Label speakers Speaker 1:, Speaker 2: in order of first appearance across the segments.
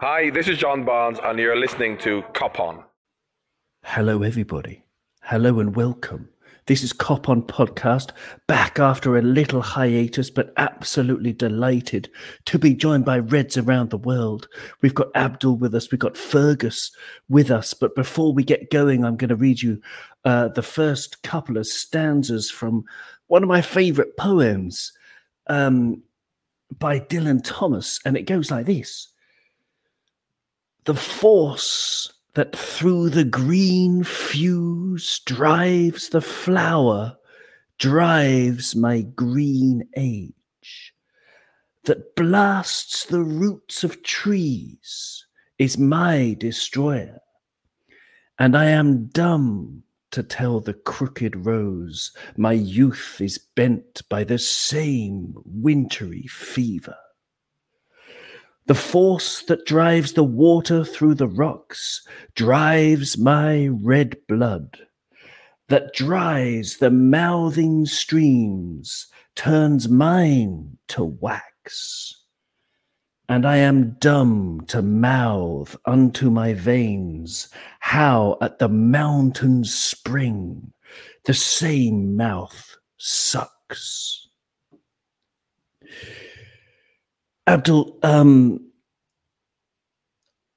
Speaker 1: Hi, this is John Barnes, and you're listening to Cop On.
Speaker 2: Hello, everybody. Hello and welcome. This is Cop On Podcast, back after a little hiatus, but absolutely delighted to be joined by Reds around the world. We've got Abdul with us, we've got Fergus with us. But before we get going, I'm going to read you uh, the first couple of stanzas from one of my favorite poems um, by Dylan Thomas. And it goes like this the force that through the green fuse drives the flower, drives my green age, that blasts the roots of trees, is my destroyer. And I am dumb to tell the crooked rose my youth is bent by the same wintry fever. The force that drives the water through the rocks drives my red blood, that dries the mouthing streams, turns mine to wax. And I am dumb to mouth unto my veins how at the mountain's spring the same mouth sucks. Abdul, um,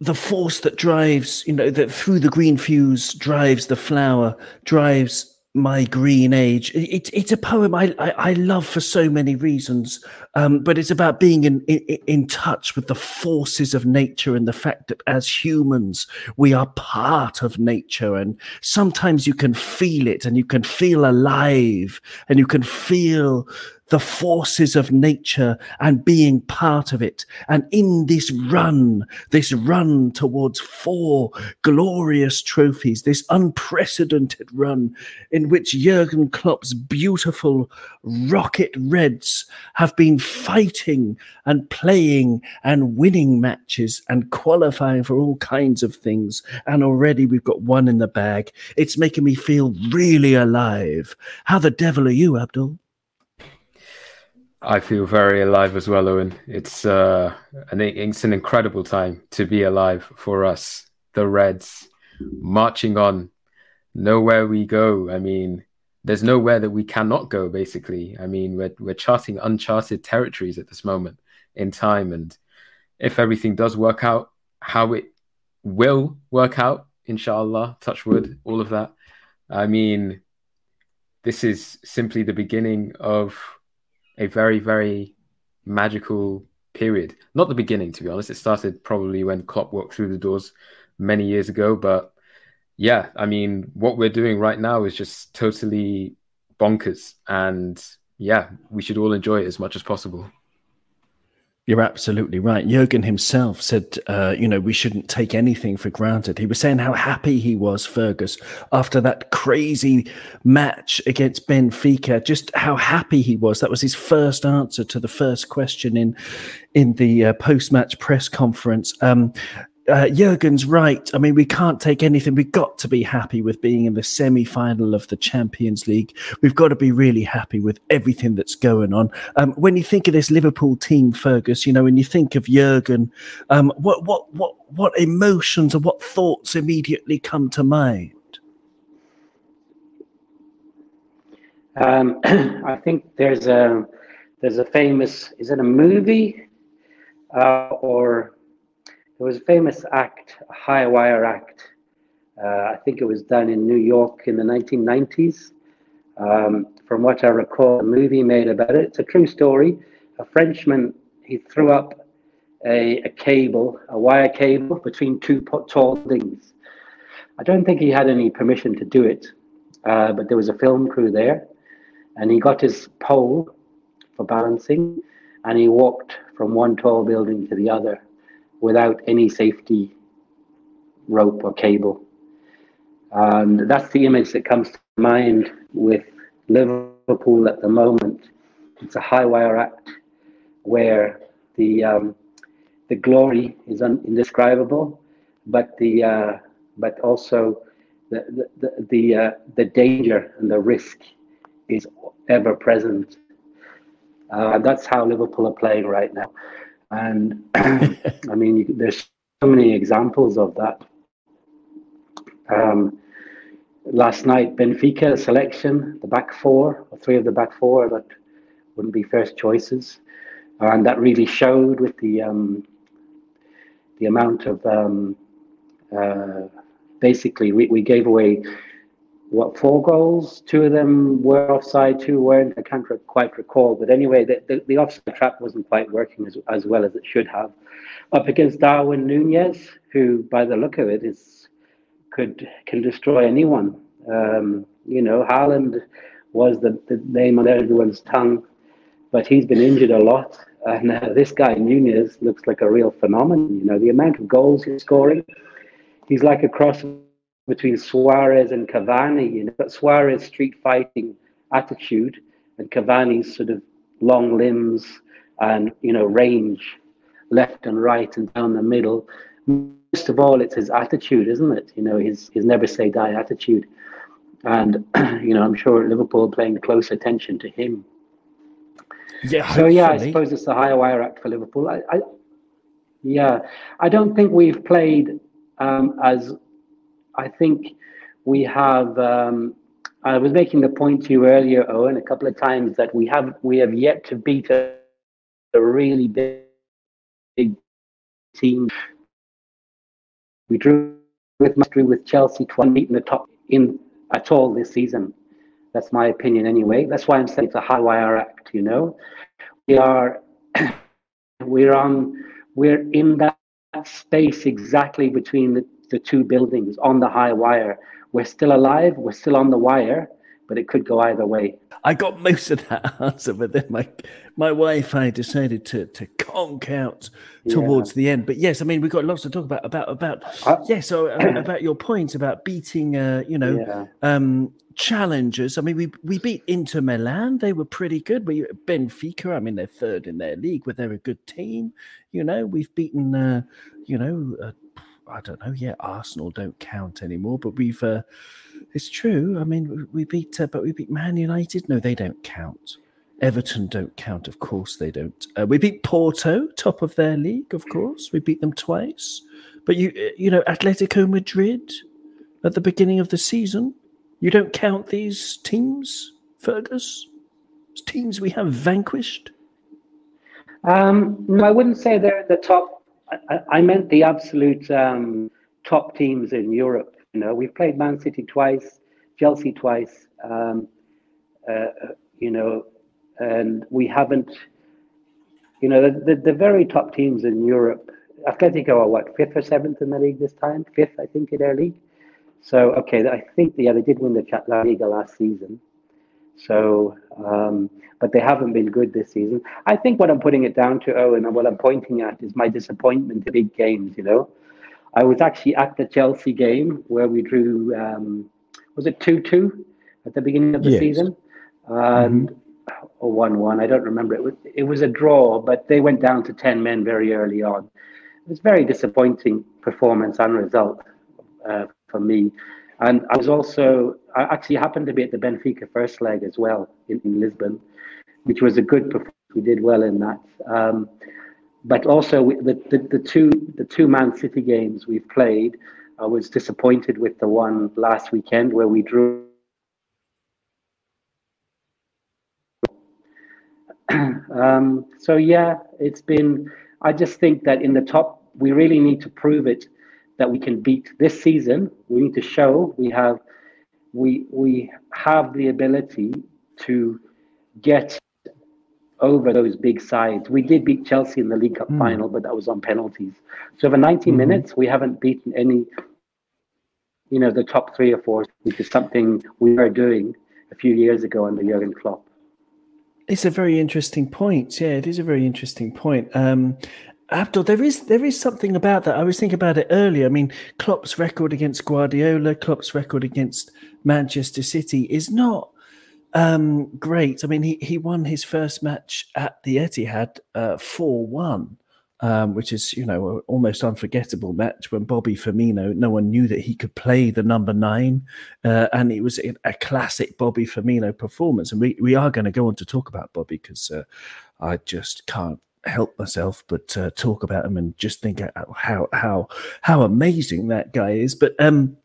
Speaker 2: the force that drives, you know, that through the green fuse drives the flower, drives my green age. It's it's a poem I, I, I love for so many reasons, um, but it's about being in, in in touch with the forces of nature and the fact that as humans we are part of nature, and sometimes you can feel it, and you can feel alive, and you can feel the forces of nature and being part of it. And in this run, this run towards four glorious trophies, this unprecedented run in which Jurgen Klopp's beautiful rocket Reds have been fighting and playing and winning matches and qualifying for all kinds of things. And already we've got one in the bag. It's making me feel really alive. How the devil are you, Abdul?
Speaker 3: I feel very alive as well, Owen. It's uh, an it's an incredible time to be alive for us, the Reds, marching on. Nowhere we go. I mean, there's nowhere that we cannot go. Basically, I mean, we're we're charting uncharted territories at this moment in time, and if everything does work out, how it will work out, inshallah, touch wood, all of that. I mean, this is simply the beginning of a very, very magical period. Not the beginning, to be honest. It started probably when Klopp walked through the doors many years ago. But yeah, I mean, what we're doing right now is just totally bonkers. And yeah, we should all enjoy it as much as possible.
Speaker 2: You're absolutely right. Jurgen himself said, uh, you know, we shouldn't take anything for granted. He was saying how happy he was, Fergus, after that crazy match against Benfica, just how happy he was. That was his first answer to the first question in in the uh, post match press conference. Um, uh, Jurgen's right. I mean, we can't take anything. We've got to be happy with being in the semi final of the Champions League. We've got to be really happy with everything that's going on. Um, when you think of this Liverpool team, Fergus, you know, when you think of Jurgen, um, what, what, what, what emotions or what thoughts immediately come to mind?
Speaker 4: Um, I think there's a there's a famous is it a movie uh, or there was a famous act, a high wire act. Uh, I think it was done in New York in the 1990s. Um, from what I recall, a movie made about it. It's a true story. A Frenchman, he threw up a, a cable, a wire cable between two tall buildings. I don't think he had any permission to do it, uh, but there was a film crew there, and he got his pole for balancing, and he walked from one tall building to the other without any safety rope or cable. And that's the image that comes to mind with Liverpool at the moment. It's a high wire act where the um, the glory is indescribable, but the uh, but also the the the, uh, the danger and the risk is ever present. Uh, that's how Liverpool are playing right now. And I mean, there's so many examples of that. Um, last night, Benfica selection, the back four, or three of the back four that wouldn't be first choices, and that really showed with the um, the amount of um, uh, basically we, we gave away what four goals? Two of them were offside two weren't. I can't quite recall but anyway the, the, the, offside trap wasn't quite working as, as well as it should have. Up against darwin nunez who by the look of it is could can destroy anyone. Um, you know Haaland was the, the name on everyone's tongue but he's been injured a lot. And uh, this guy Nunez looks like a real phenomenon. You know, the amount of goals he's scoring, he's like a cross between Suarez and Cavani. You know, but Suarez street fighting attitude and Cavani's sort of long limbs and you know range, left and right and down the middle. Most of all, it's his attitude, isn't it? You know, his his never say die attitude. And you know, I'm sure Liverpool paying close attention to him
Speaker 2: yeah.
Speaker 4: So yeah, I suppose it's the higher wire act for Liverpool. I, I yeah, I don't think we've played um, as. I think we have. Um, I was making the point to you earlier, Owen, a couple of times that we have we have yet to beat a, a really big, big team. We drew with with Chelsea twice, in the top in at all this season. That's my opinion anyway. That's why I'm saying it's a high wire act, you know. We are we're on we're in that space exactly between the, the two buildings on the high wire. We're still alive, we're still on the wire, but it could go either way.
Speaker 2: I got most of that answer, but then my my wife I decided to to conk out towards yeah. the end. But yes, I mean we've got lots to talk about about about uh, yes, so uh, about your point about beating, uh, you know, yeah. um, challengers. I mean we we beat Inter Milan; they were pretty good. We Benfica, I mean they're third in their league, but they're a good team. You know, we've beaten, uh, you know, uh, I don't know. Yeah, Arsenal don't count anymore, but we've. Uh, it's true. I mean, we beat, uh, but we beat Man United. No, they don't count. Everton don't count. Of course, they don't. Uh, we beat Porto, top of their league. Of course, we beat them twice. But you, uh, you know, Atletico Madrid at the beginning of the season. You don't count these teams, Fergus. Teams we have vanquished.
Speaker 4: Um, no, I wouldn't say they're in the top. I, I meant the absolute um, top teams in Europe. You know, we've played Man City twice, Chelsea twice. Um, uh, you know, and we haven't. You know, the, the, the very top teams in Europe. Atletico are what fifth or seventh in the league this time? Fifth, I think, in their league. So okay, I think yeah they did win the La Liga last season. So, um, but they haven't been good this season. I think what I'm putting it down to, Owen, and what I'm pointing at is my disappointment in big games. You know, I was actually at the Chelsea game where we drew, um, was it 2 2 at the beginning of the yes. season? And, mm-hmm. Or 1 1, I don't remember. It was, it was a draw, but they went down to 10 men very early on. It was very disappointing performance and result uh, for me. And I was also, I actually happened to be at the Benfica first leg as well in, in Lisbon, which was a good performance. We did well in that. Um, but also the, the, the two the two Man City games we've played, I was disappointed with the one last weekend where we drew. um, so yeah, it's been. I just think that in the top, we really need to prove it that we can beat this season. We need to show we have we we have the ability to get over those big sides. We did beat Chelsea in the League Cup mm. final, but that was on penalties. So for 90 mm minutes, we haven't beaten any, you know, the top three or four, which is something we were doing a few years ago under Jurgen Klopp.
Speaker 2: It's a very interesting point. Yeah, it is a very interesting point. Um, Abdul, there is there is something about that. I was thinking about it earlier. I mean, Klopp's record against Guardiola, Klopp's record against Manchester City is not um, great. I mean, he, he won his first match at the Etihad uh, 4 1, um, which is, you know, an almost unforgettable match when Bobby Firmino, no one knew that he could play the number nine. Uh, and it was a classic Bobby Firmino performance. And we, we are going to go on to talk about Bobby because uh, I just can't help myself but uh, talk about him and just think how how how amazing that guy is. But um,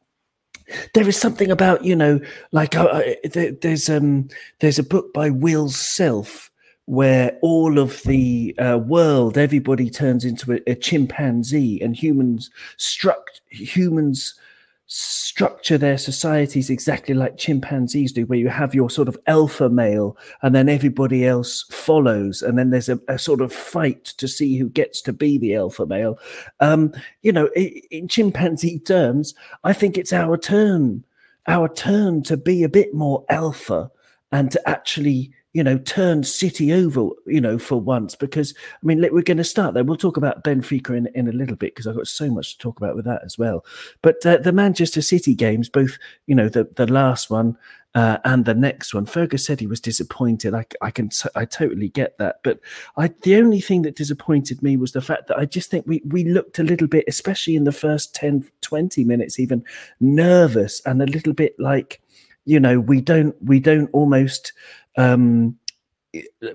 Speaker 2: there is something about you know, like uh, uh there, there's um there's a book by Will Self where all of the uh, world, everybody turns into a, a chimpanzee, and humans struct humans structure their societies exactly like chimpanzees do, where you have your sort of alpha male and then everybody else follows. And then there's a, a sort of fight to see who gets to be the alpha male. Um, you know, in, in chimpanzee terms, I think it's our turn, our turn to be a bit more alpha and to actually you know, turn City over, you know, for once. Because I mean, we're going to start there. We'll talk about Benfica in, in a little bit because I've got so much to talk about with that as well. But uh, the Manchester City games, both, you know, the the last one uh, and the next one, Fergus said he was disappointed. I, I can t- I totally get that. But I the only thing that disappointed me was the fact that I just think we we looked a little bit, especially in the first 10, 20 minutes, even nervous and a little bit like you know we don't we don't almost um,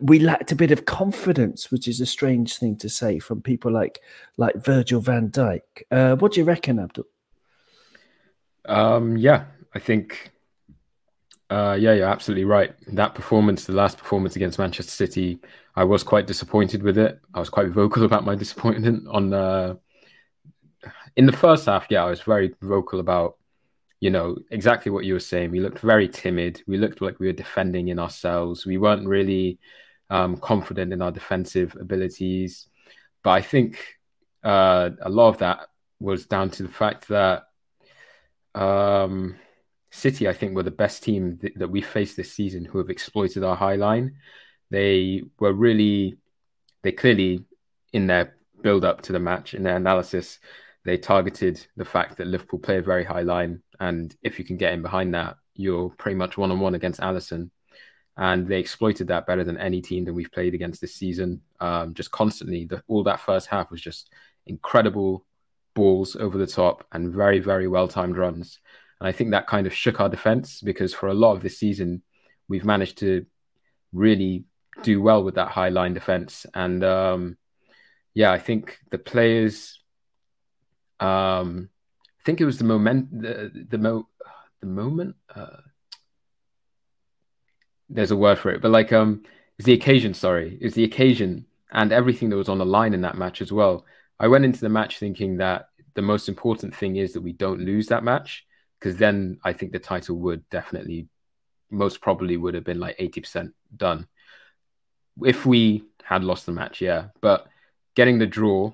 Speaker 2: we lacked a bit of confidence, which is a strange thing to say from people like like Virgil van Dijk. Uh, what do you reckon, Abdul?
Speaker 3: Um, yeah, I think. Uh, yeah, you're absolutely right. That performance, the last performance against Manchester City, I was quite disappointed with it. I was quite vocal about my disappointment on. Uh, in the first half, yeah, I was very vocal about you know, exactly what you were saying. We looked very timid. We looked like we were defending in ourselves. We weren't really um, confident in our defensive abilities. But I think uh, a lot of that was down to the fact that um, City, I think, were the best team th- that we faced this season who have exploited our high line. They were really, they clearly, in their build up to the match, in their analysis, they targeted the fact that Liverpool play a very high line, and if you can get in behind that, you're pretty much one on one against Alisson. And they exploited that better than any team that we've played against this season. Um, just constantly, the, all that first half was just incredible balls over the top and very, very well timed runs. And I think that kind of shook our defense because for a lot of this season, we've managed to really do well with that high line defense. And um, yeah, I think the players um, I think it was the moment, the the mo, the moment. Uh, there's a word for it, but like um, it's the occasion. Sorry, it's the occasion and everything that was on the line in that match as well. I went into the match thinking that the most important thing is that we don't lose that match because then I think the title would definitely, most probably, would have been like eighty percent done. If we had lost the match, yeah, but getting the draw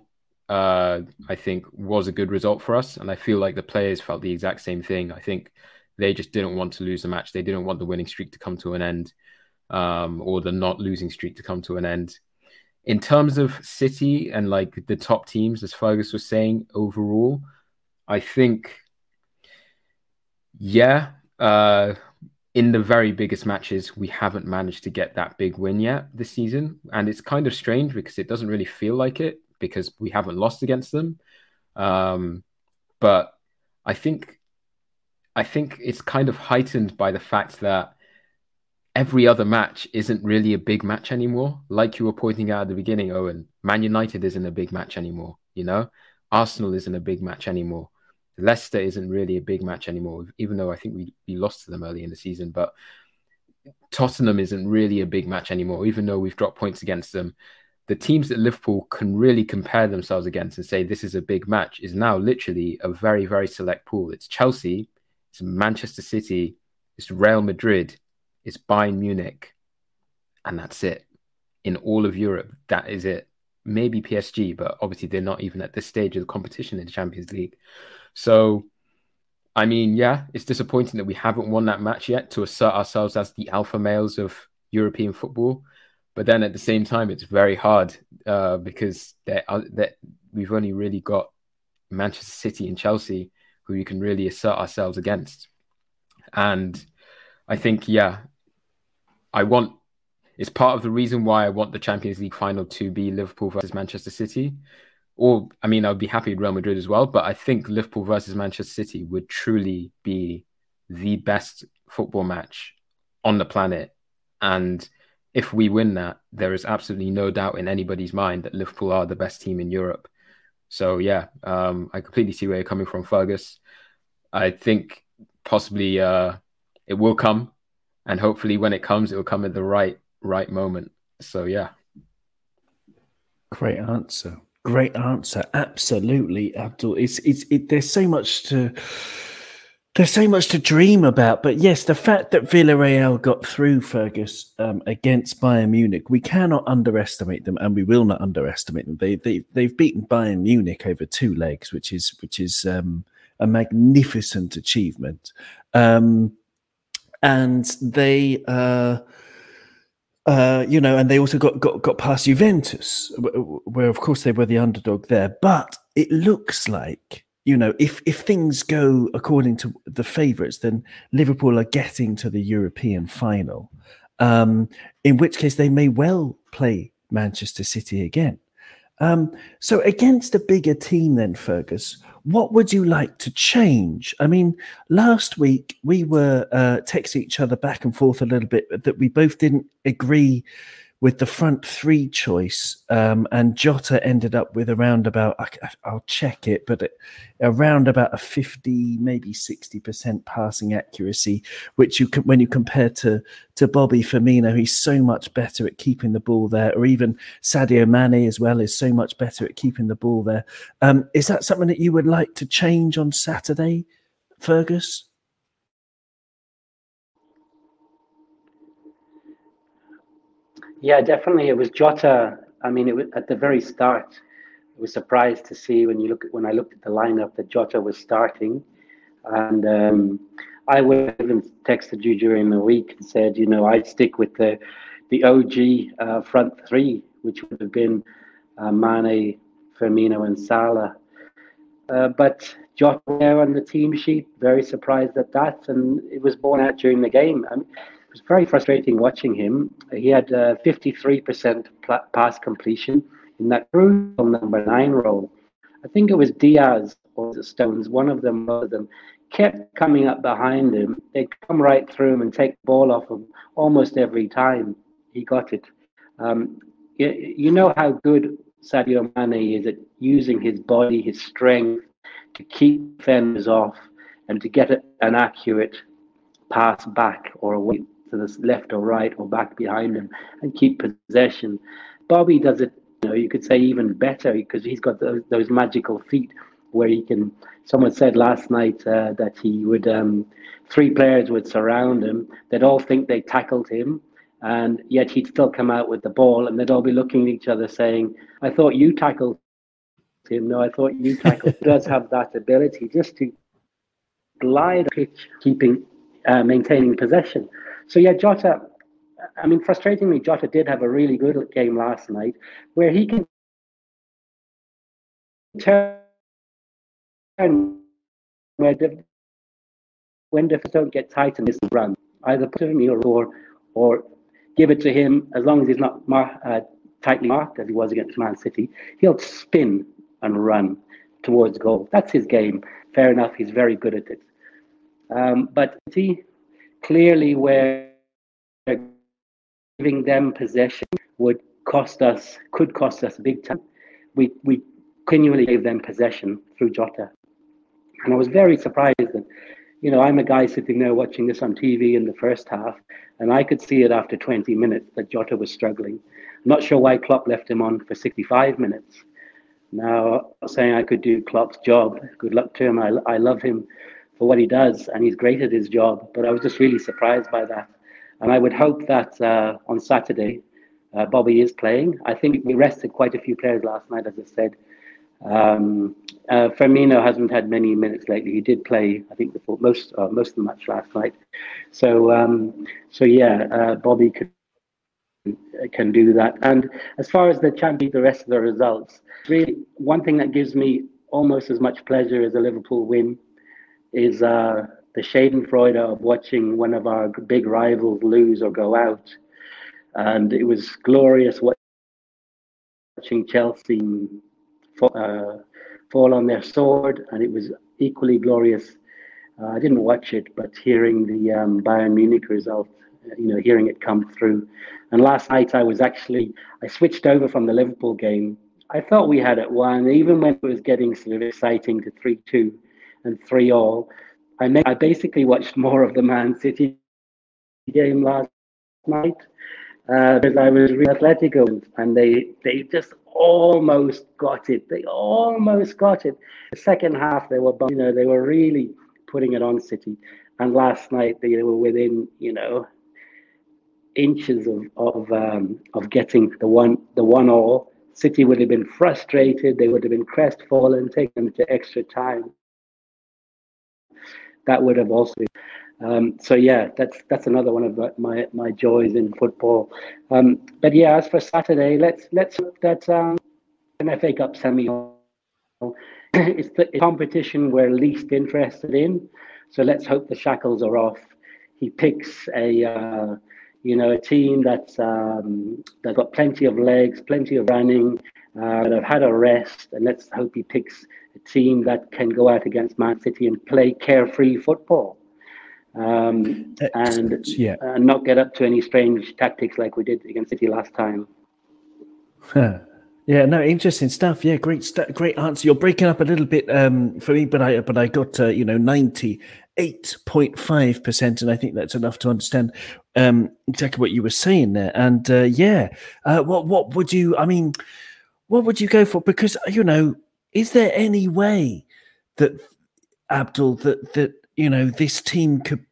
Speaker 3: uh, I think was a good result for us. And I feel like the players felt the exact same thing. I think they just didn't want to lose the match. They didn't want the winning streak to come to an end um, or the not losing streak to come to an end. In terms of City and like the top teams, as Fergus was saying, overall, I think, yeah, uh, in the very biggest matches, we haven't managed to get that big win yet this season. And it's kind of strange because it doesn't really feel like it because we haven't lost against them. Um, but I think I think it's kind of heightened by the fact that every other match isn't really a big match anymore. Like you were pointing out at the beginning, Owen, Man United isn't a big match anymore. You know, Arsenal isn't a big match anymore. Leicester isn't really a big match anymore, even though I think we, we lost to them early in the season. But Tottenham isn't really a big match anymore, even though we've dropped points against them the teams that Liverpool can really compare themselves against and say this is a big match is now literally a very, very select pool. It's Chelsea, it's Manchester City, it's Real Madrid, it's Bayern Munich, and that's it. In all of Europe, that is it. Maybe PSG, but obviously they're not even at this stage of the competition in the Champions League. So, I mean, yeah, it's disappointing that we haven't won that match yet to assert ourselves as the alpha males of European football. But then at the same time, it's very hard uh, because that we've only really got Manchester City and Chelsea who you can really assert ourselves against. And I think, yeah, I want it's part of the reason why I want the Champions League final to be Liverpool versus Manchester City. Or, I mean, I would be happy with Real Madrid as well, but I think Liverpool versus Manchester City would truly be the best football match on the planet. And if we win that, there is absolutely no doubt in anybody's mind that Liverpool are the best team in Europe. So yeah, um, I completely see where you're coming from, Fergus. I think possibly uh, it will come, and hopefully when it comes, it will come at the right right moment. So yeah,
Speaker 2: great answer. Great answer. Absolutely, Abdul. It's it's it, there's so much to there's so much to dream about. But yes, the fact that Villarreal got through Fergus um, against Bayern Munich, we cannot underestimate them, and we will not underestimate them. They they they've beaten Bayern Munich over two legs, which is which is um, a magnificent achievement. Um, and they. Uh, uh, you know, and they also got, got got past Juventus, where of course they were the underdog there. But it looks like you know, if if things go according to the favourites, then Liverpool are getting to the European final. Um, in which case, they may well play Manchester City again. Um, so, against a bigger team, then Fergus, what would you like to change? I mean, last week we were uh, texting each other back and forth a little bit that we both didn't agree with the front three choice, um, and Jota ended up with around about I, will check it, but around about a fifty, maybe sixty percent passing accuracy, which you can when you compare to to Bobby Firmino, he's so much better at keeping the ball there, or even Sadio Mane as well is so much better at keeping the ball there. Um, is that something that you would like to change on Saturday, Fergus?
Speaker 4: Yeah, definitely. It was Jota. I mean, it was at the very start. I was surprised to see when you look at when I looked at the lineup that Jota was starting, and um, I would have texted you during the week and said, you know, I'd stick with the the OG uh, front three, which would have been uh, Mane, Firmino, and Salah. Uh, but Jota on the team sheet, very surprised at that, and it was borne out during the game. I mean, was very frustrating watching him. He had uh, 53% pass completion in that crucial number nine role. I think it was Dias or Stones, one of them, both of them, kept coming up behind him. They'd come right through him and take the ball off him almost every time he got it. Um, you, you know how good Sadio Mane is at using his body, his strength to keep defenders off and to get an accurate pass back or away to the left or right or back behind him and keep possession. Bobby does it, you know, you could say even better because he's got those, those magical feet where he can. Someone said last night uh, that he would, um, three players would surround him. They'd all think they tackled him, and yet he'd still come out with the ball, and they'd all be looking at each other saying, "I thought you tackled him. No, I thought you tackled." does have that ability just to glide pitch, keeping, uh, maintaining possession. So yeah, Jota. I mean, frustratingly, Jota did have a really good game last night, where he can turn where the, when defenders don't get tight in this run, either put him or or give it to him as long as he's not mar- uh, tightly marked as he was against Man City. He'll spin and run towards goal. That's his game. Fair enough. He's very good at it. Um, but he clearly where giving them possession would cost us, could cost us big time. We, we continually gave them possession through Jota. And I was very surprised that, you know, I'm a guy sitting there watching this on TV in the first half, and I could see it after 20 minutes that Jota was struggling. I'm not sure why Klopp left him on for 65 minutes. Now, saying I could do Klopp's job. Good luck to him. I, I love him for what he does, and he's great at his job. But I was just really surprised by that, and I would hope that uh, on Saturday, uh, Bobby is playing. I think we rested quite a few players last night, as I said. Um, uh, Firmino hasn't had many minutes lately. He did play, I think, the most uh, most of the match last night. So, um, so yeah, uh, Bobby could can do that. And as far as the champion, the rest of the results, really, one thing that gives me almost as much pleasure as a Liverpool win is uh, the Schadenfreude of watching one of our big rivals lose or go out. And it was glorious watching Chelsea fall, uh, fall on their sword, and it was equally glorious. Uh, I didn't watch it, but hearing the um, Bayern Munich result, you know, hearing it come through. And last night I was actually I switched over from the Liverpool game. I thought we had it won, even when it was getting sort of exciting to three two and three all. I I basically watched more of the Man City game last night uh, because I was really Atletico and they they just almost got it. They almost got it. The second half they were you know they were really putting it on City, and last night they were within you know inches of of um, of getting the one the one all. City would have been frustrated. They would have been crestfallen, taken them to extra time. That would have also. Um, so yeah, that's that's another one of my my joys in football. Um, but yeah, as for Saturday, let's let's hope that um, an FA Cup semi. It's the competition we're least interested in, so let's hope the shackles are off. He picks a uh, you know a team that's um, that got plenty of legs, plenty of running, uh, that have had a rest, and let's hope he picks a team that can go out against Man City and play carefree football um, and yeah. uh, not get up to any strange tactics like we did against City last time.
Speaker 2: Yeah, no, interesting stuff. Yeah, great, st- great answer. You're breaking up a little bit um, for me, but I, but I got uh, you know ninety eight point five percent, and I think that's enough to understand um, exactly what you were saying there. And uh, yeah, uh, what what would you? I mean, what would you go for? Because uh, you know, is there any way that Abdul that that you know this team could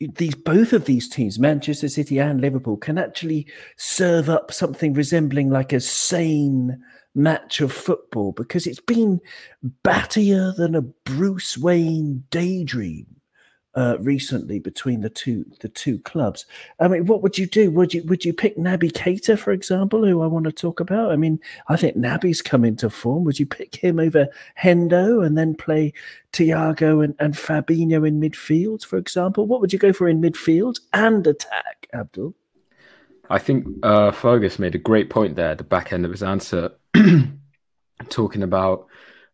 Speaker 2: these both of these teams, Manchester City and Liverpool, can actually serve up something resembling like a sane match of football because it's been battier than a Bruce Wayne daydream uh, recently between the two the two clubs. I mean, what would you do? Would you would you pick Naby Keita, for example, who I want to talk about? I mean, I think Naby's come into form. Would you pick him over Hendo and then play Thiago and, and Fabinho in midfield, for example? What would you go for in midfield and attack, Abdul?
Speaker 3: I think uh, Fergus made a great point there the back end of his answer, talking about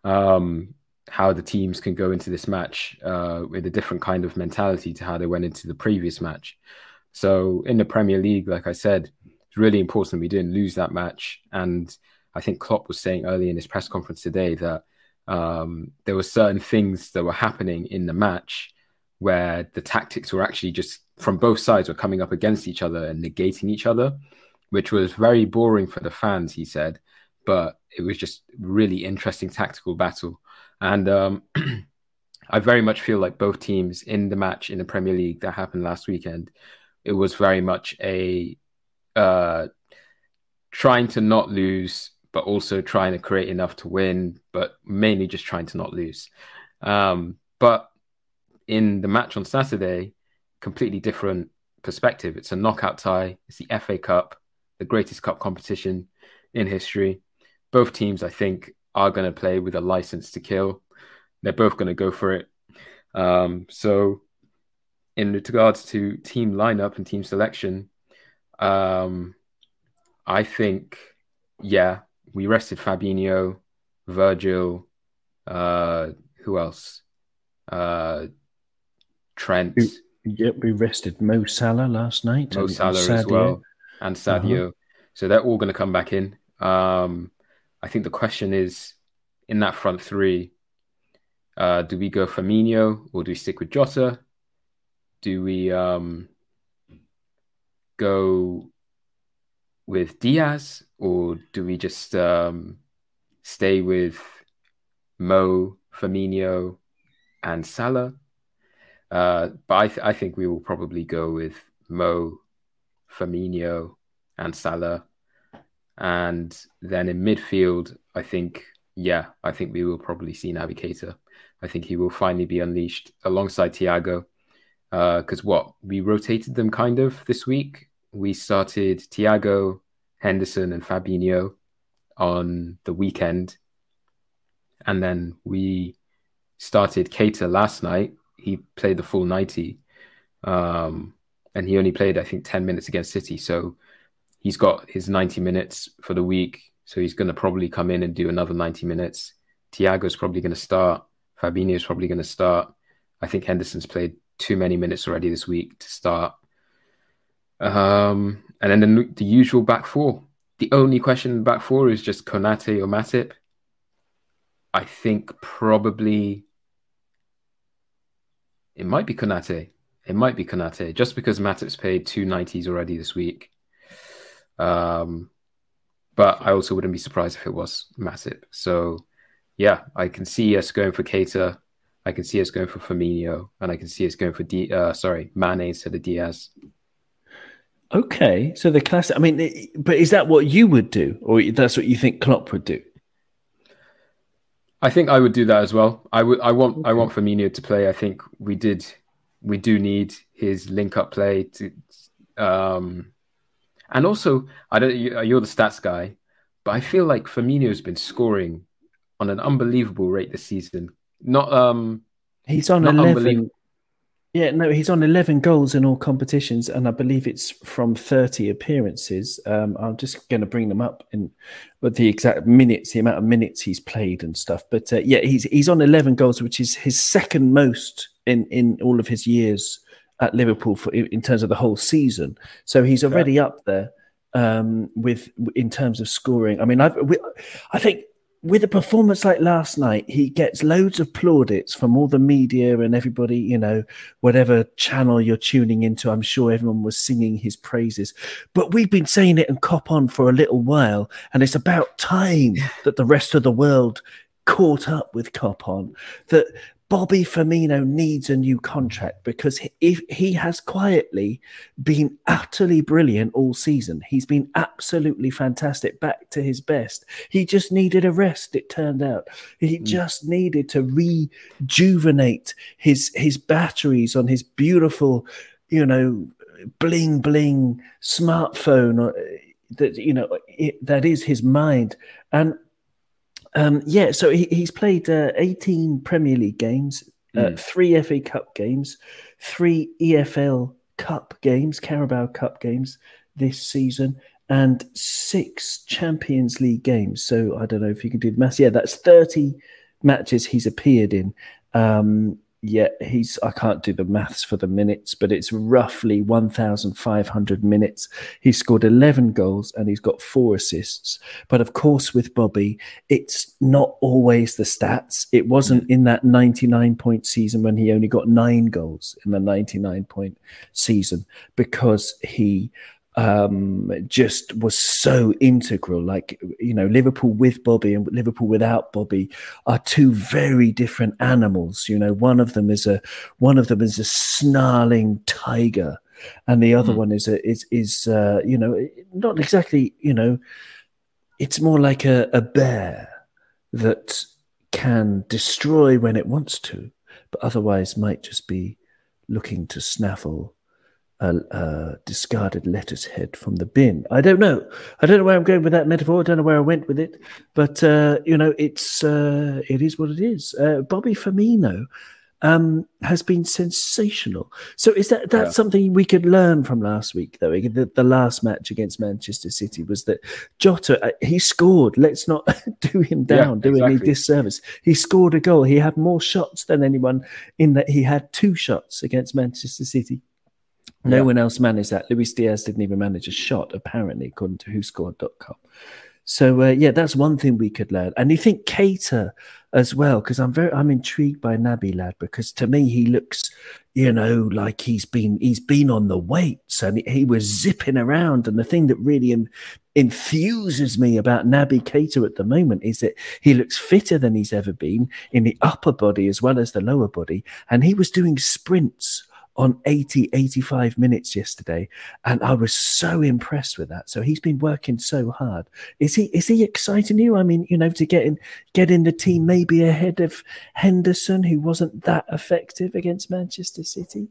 Speaker 3: um, how the teams can go into this match uh, with a different kind of mentality to how they went into the previous match. So in the Premier League, like I said, it's really important we didn't lose that match. And I think Klopp was saying early in his press conference today that um, there were certain things that were happening in the match where the tactics were actually just from both sides were coming up against each other and negating each other, which was very boring for the fans, he said. But it was just really interesting tactical battle. And um, I very much feel like both teams in the match in the Premier League that happened last weekend, it was very much a uh, trying to not lose, but also trying to create enough to win, but mainly just trying to not lose. Um, but in the match on Saturday, completely different perspective. It's a knockout tie. It's the FA Cup, the greatest cup competition in history. Both teams, I think, are going to play with a license to kill. They're both going to go for it. Um, so, in regards to team lineup and team selection, um, I think, yeah, we rested Fabinho, Virgil, uh, who else? Uh, Trent.
Speaker 2: Yep, we rested Mo Salah last night.
Speaker 3: Mo Salah as well, and Sadio. Uh-huh. So they're all going to come back in. Um, I think the question is in that front three, uh, do we go Firmino or do we stick with Jota? Do we um, go with Diaz or do we just um, stay with Mo, Firmino, and Salah? Uh, but I, th- I think we will probably go with Mo, Firmino, and Salah and then in midfield, I think, yeah, I think we will probably see Keita. I think he will finally be unleashed alongside Thiago. Because uh, what we rotated them kind of this week. We started Thiago, Henderson, and Fabinho on the weekend, and then we started Keita last night. He played the full ninety, um, and he only played I think ten minutes against City. So he's got his 90 minutes for the week. So he's going to probably come in and do another 90 minutes. Thiago's probably going to start. Fabinho's probably going to start. I think Henderson's played too many minutes already this week to start. Um, and then the, the usual back four. The only question back four is just Konate or Matip. I think probably it might be Konate. It might be Konate just because Matip's paid two nineties already this week. Um, but I also wouldn't be surprised if it was Matip. So yeah, I can see us going for Keita. I can see us going for Firmino, and I can see us going for D. Uh, sorry, Mane instead of Diaz.
Speaker 2: Okay, so the classic. I mean, but is that what you would do, or that's what you think Klopp would do?
Speaker 3: I think I would do that as well. I would. I want. Okay. I want Firmino to play. I think we did. We do need his link-up play to, um, and also I don't. You're the stats guy, but I feel like Firmino's been scoring on an unbelievable rate this season. Not um,
Speaker 2: he's on eleven. Yeah, no, he's on 11 goals in all competitions, and I believe it's from 30 appearances. Um, I'm just going to bring them up in but the exact minutes, the amount of minutes he's played and stuff. But uh, yeah, he's he's on 11 goals, which is his second most in in all of his years at Liverpool for in terms of the whole season. So he's already yeah. up there um, with in terms of scoring. I mean, I've, we, I think with a performance like last night, he gets loads of plaudits from all the media and everybody, you know, whatever channel you're tuning into. I'm sure everyone was singing his praises. But we've been saying it and cop on for a little while, and it's about time that the rest of the world caught up with cop on. That Bobby Firmino needs a new contract because if he has quietly been utterly brilliant all season. He's been absolutely fantastic, back to his best. He just needed a rest. It turned out he mm. just needed to rejuvenate his his batteries on his beautiful, you know, bling bling smartphone. Uh, that you know it, that is his mind and um, yeah, so he, he's played uh, 18 Premier League games, uh, mm. three FA Cup games, three EFL Cup games, Carabao Cup games this season, and six Champions League games. So I don't know if you can do the math. Yeah, that's 30 matches he's appeared in. Um, yeah, he's I can't do the maths for the minutes, but it's roughly 1,500 minutes. He scored 11 goals and he's got four assists. But of course, with Bobby, it's not always the stats. It wasn't mm. in that 99 point season when he only got nine goals in the 99 point season because he um, just was so integral. Like, you know, Liverpool with Bobby and Liverpool without Bobby are two very different animals. You know, one of them is a one of them is a snarling tiger, and the other mm. one is a is is uh, you know not exactly you know, it's more like a, a bear that can destroy when it wants to, but otherwise might just be looking to snaffle a, a, discarded lettuce head from the bin. I don't know. I don't know where I'm going with that metaphor. I don't know where I went with it, but uh, you know, it's uh, it is what it is. Uh, Bobby Firmino um, has been sensational. So is that that's yeah. something we could learn from last week, though? The, the, last match against Manchester City was that Jota uh, he scored. Let's not do him down, yeah, do exactly. any disservice. He scored a goal. He had more shots than anyone in that he had two shots against Manchester City. No yeah. one else managed that. Luis Diaz didn't even manage a shot, apparently, according to WhoScored.com. So uh, yeah, that's one thing we could learn. And you think Keita as well, because I'm very I'm intrigued by Naby lad because to me he looks, you know, like he's been he's been on the weights and he, was zipping around. And the thing that really enthuses me about Naby Keita at the moment is that he looks fitter than he's ever been in the upper body as well as the lower body, and he was doing sprints on 80, 85 minutes yesterday. And I was so impressed with that. So he's been working so hard. Is he is he exciting you? I mean, you know, to get in get in the team maybe ahead of Henderson, who wasn't that effective against Manchester City?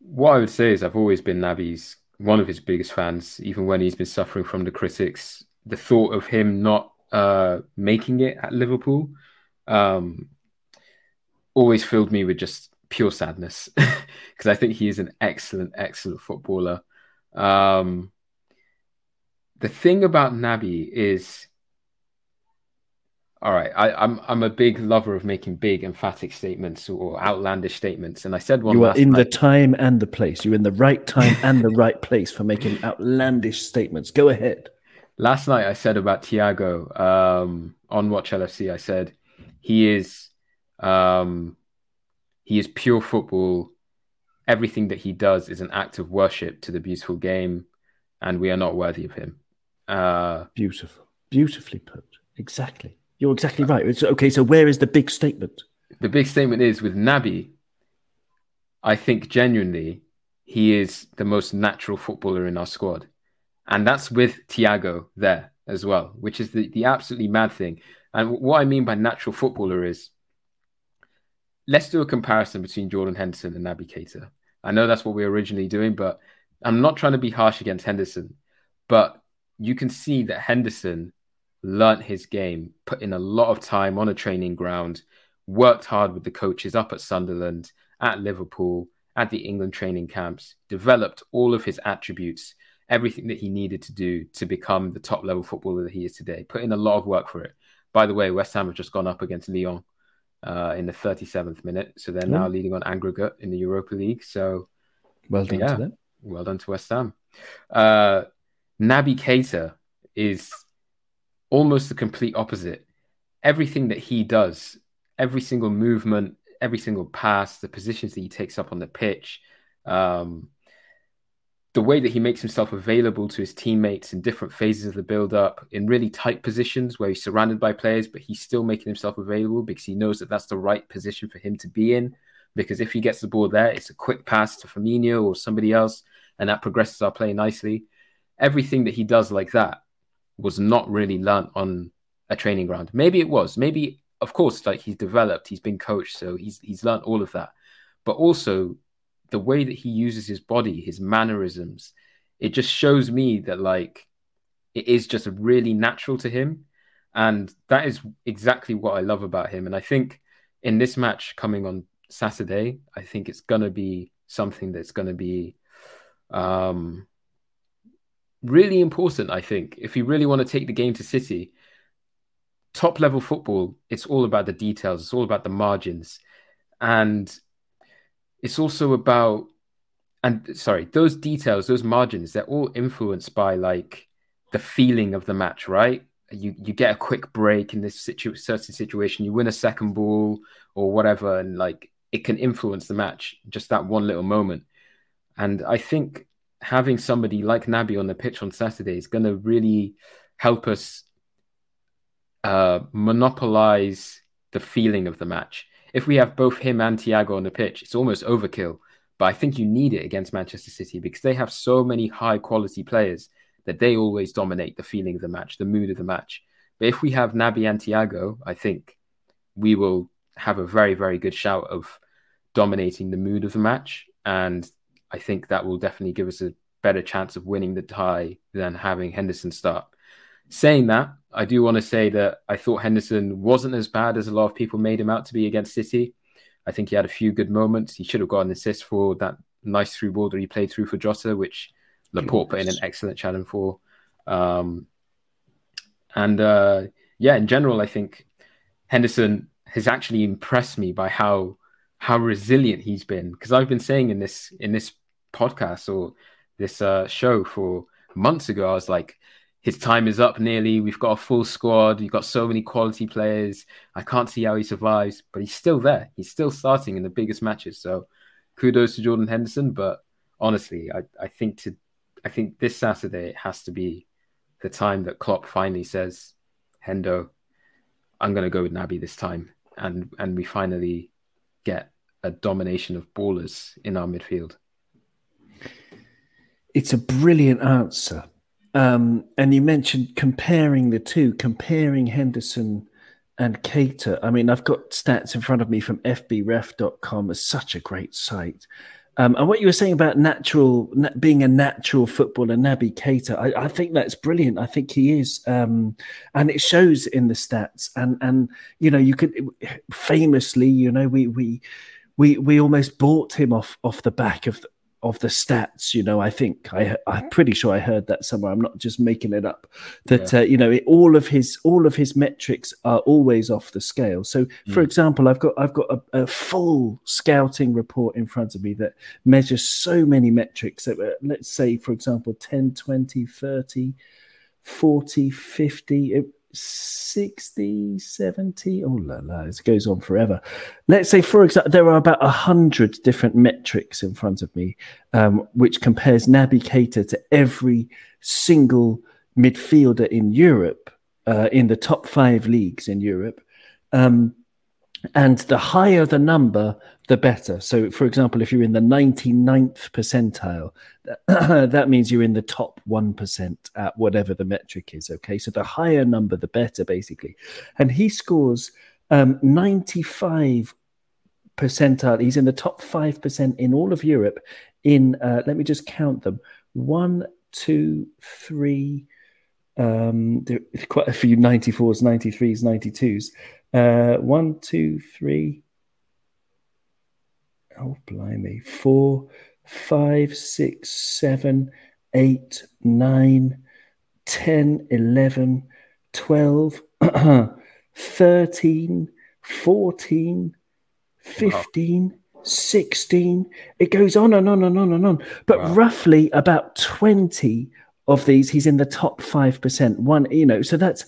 Speaker 3: What I would say is I've always been Naby's one of his biggest fans, even when he's been suffering from the critics. The thought of him not uh, making it at Liverpool um, always filled me with just pure sadness because I think he is an excellent, excellent footballer. Um, the thing about Naby is All right, I, I'm I'm a big lover of making big emphatic statements or outlandish statements, and I said one.
Speaker 2: You are in
Speaker 3: night.
Speaker 2: the time and the place. You're in the right time and the right place for making outlandish statements. Go ahead.
Speaker 3: Last night I said about Thiago um, on Watch LFC. I said he is um, he is pure football. Everything that he does is an act of worship to the beautiful game, and we are not worthy of him. Uh,
Speaker 2: Beautiful, beautifully put. Exactly. You're exactly right. It's, okay, so where is the big statement?
Speaker 3: the big statement is with Naby, I think genuinely he is the most natural footballer in our squad. And that's with Thiago there as well, which is the, the absolutely mad thing. And what I mean by natural footballer is let's do a comparison between Jordan Henderson and Naby Keita. I know that's what we were originally doing, but I'm not trying to be harsh against Henderson. But you can see that Henderson learnt his game, put in a lot of time on a training ground, worked hard with the coaches up at Sunderland, at Liverpool, at the England training camps, developed all of his attributes, everything that he needed to do to become the top level footballer that he is today. Put in a lot of work for it. By the way, West Ham have just gone up against Lyon uh, in the 37th minute, so they're now leading on aggregate in the Europa League. So
Speaker 2: Well done
Speaker 3: Yeah.
Speaker 2: to them.
Speaker 3: well done to West Ham. Uh, Naby Keita is almost the complete opposite. Everything that he does, every single movement, every single pass, the positions that he takes up on the pitch, um, the way that he makes himself available to his teammates in different phases of the build up, in really tight positions where he's surrounded by players, but he's still making himself available because he knows that that's the right position for him to be in. Because if he gets the ball there, it's a quick pass to Firmino or somebody else, and that progresses our play nicely. Everything that he does like that was not really learnt on a training ground. Maybe it was. Maybe, of course, like he's developed, he's been coached, so he's he's learnt all of that. But also the way that he uses his body, his mannerisms, it just shows me that like it is just really natural to him. And that is exactly what I love about him. And I think in this match coming on Saturday, I think it's gonna be something that's gonna be um really important, I think. If you really want to take the game to City, top level football, it's all about the details, it's all about the margins. And it's also about and sorry, those details, those margins, they're all influenced by like the feeling of the match, right? You you get a quick break in this situ- certain situation, you win a second ball or whatever, and like it can influence the match, just that one little moment. And I think having somebody like Naby on the pitch on Saturday is going to really help us uh, monopolize the feeling of the match. If we have both him and Thiago on the pitch, it's almost overkill. But I think you need it against Manchester City because they have so many high quality players that they always dominate the feeling of the match, the mood of the match. But if we have Naby and Thiago, I think we will have a very, very good shout of dominating the mood of the match. And I think that will definitely give us a better chance of winning the tie than having Henderson start. Saying that, I do want to say that I thought Henderson wasn't as bad as a lot of people made him out to be against City. I think he had a few good moments. He should have got an assist for that nice through ball that he played through for Jota, which Laporte put in an excellent challenge for. Um, and uh, yeah, in general, I think Henderson has actually impressed me by how how resilient he's been. Because I've been saying in this in this podcast or this uh, show for months ago, I was like, his time is up nearly. We've got a full squad. We've got so many quality players. I can't see how he survives, but he's still there. He's still starting in the biggest matches. So kudos to Jordan Henderson. But honestly, I, I think to I think this Saturday it has to be the time that Klopp finally says, Hendo, I'm gonna go with Naby this time. And and we finally get a domination of ballers in our midfield.
Speaker 2: It's a brilliant answer. Um, and you mentioned comparing the two, comparing Henderson and Keita. I mean, I've got stats in front of me from fbref.com. It's such a great site. Um, and what you were saying about natural, na- being a natural footballer, Naby Keita, I, I think that's brilliant. I think he is, um, and it shows in the stats. And and you know, you could famously, you know, we we we we almost bought him off off the back of of the stats. You know, I think I I'm pretty sure I heard that somewhere. I'm not just making it up. That uh, you know, it, all of his all of his metrics are always off the scale. So, for
Speaker 3: Mm.
Speaker 2: example, I've got I've got a, a full scouting report in front of me that measures so many metrics. That, uh, let's say, for example, 10, 20, 30, 40, 50. It, 60 70 oh la la it goes on forever. Let's say for example there are about a hundred different metrics in front of me um, which compares naby Keita to every single midfielder in europe uh, in the top five leagues in europe. Um, and the higher the number the better. So for example if you're in the 99th percentile that means you're in the top 1% at whatever the metric is okay? So the higher number the better basically. And he scores um, 95 percentile. He's in the top 5% in all of europe in uh, let me just count them. One two three um quite a few 94s 93s 92s uh one two three. Oh blimey. Four five six seven eight nine ten eleven twelve thirteen fourteen fifteen 16 it goes on and on and on and on. But
Speaker 3: Wow.
Speaker 2: roughly about 20 of these he's in the top 5% one you know so that's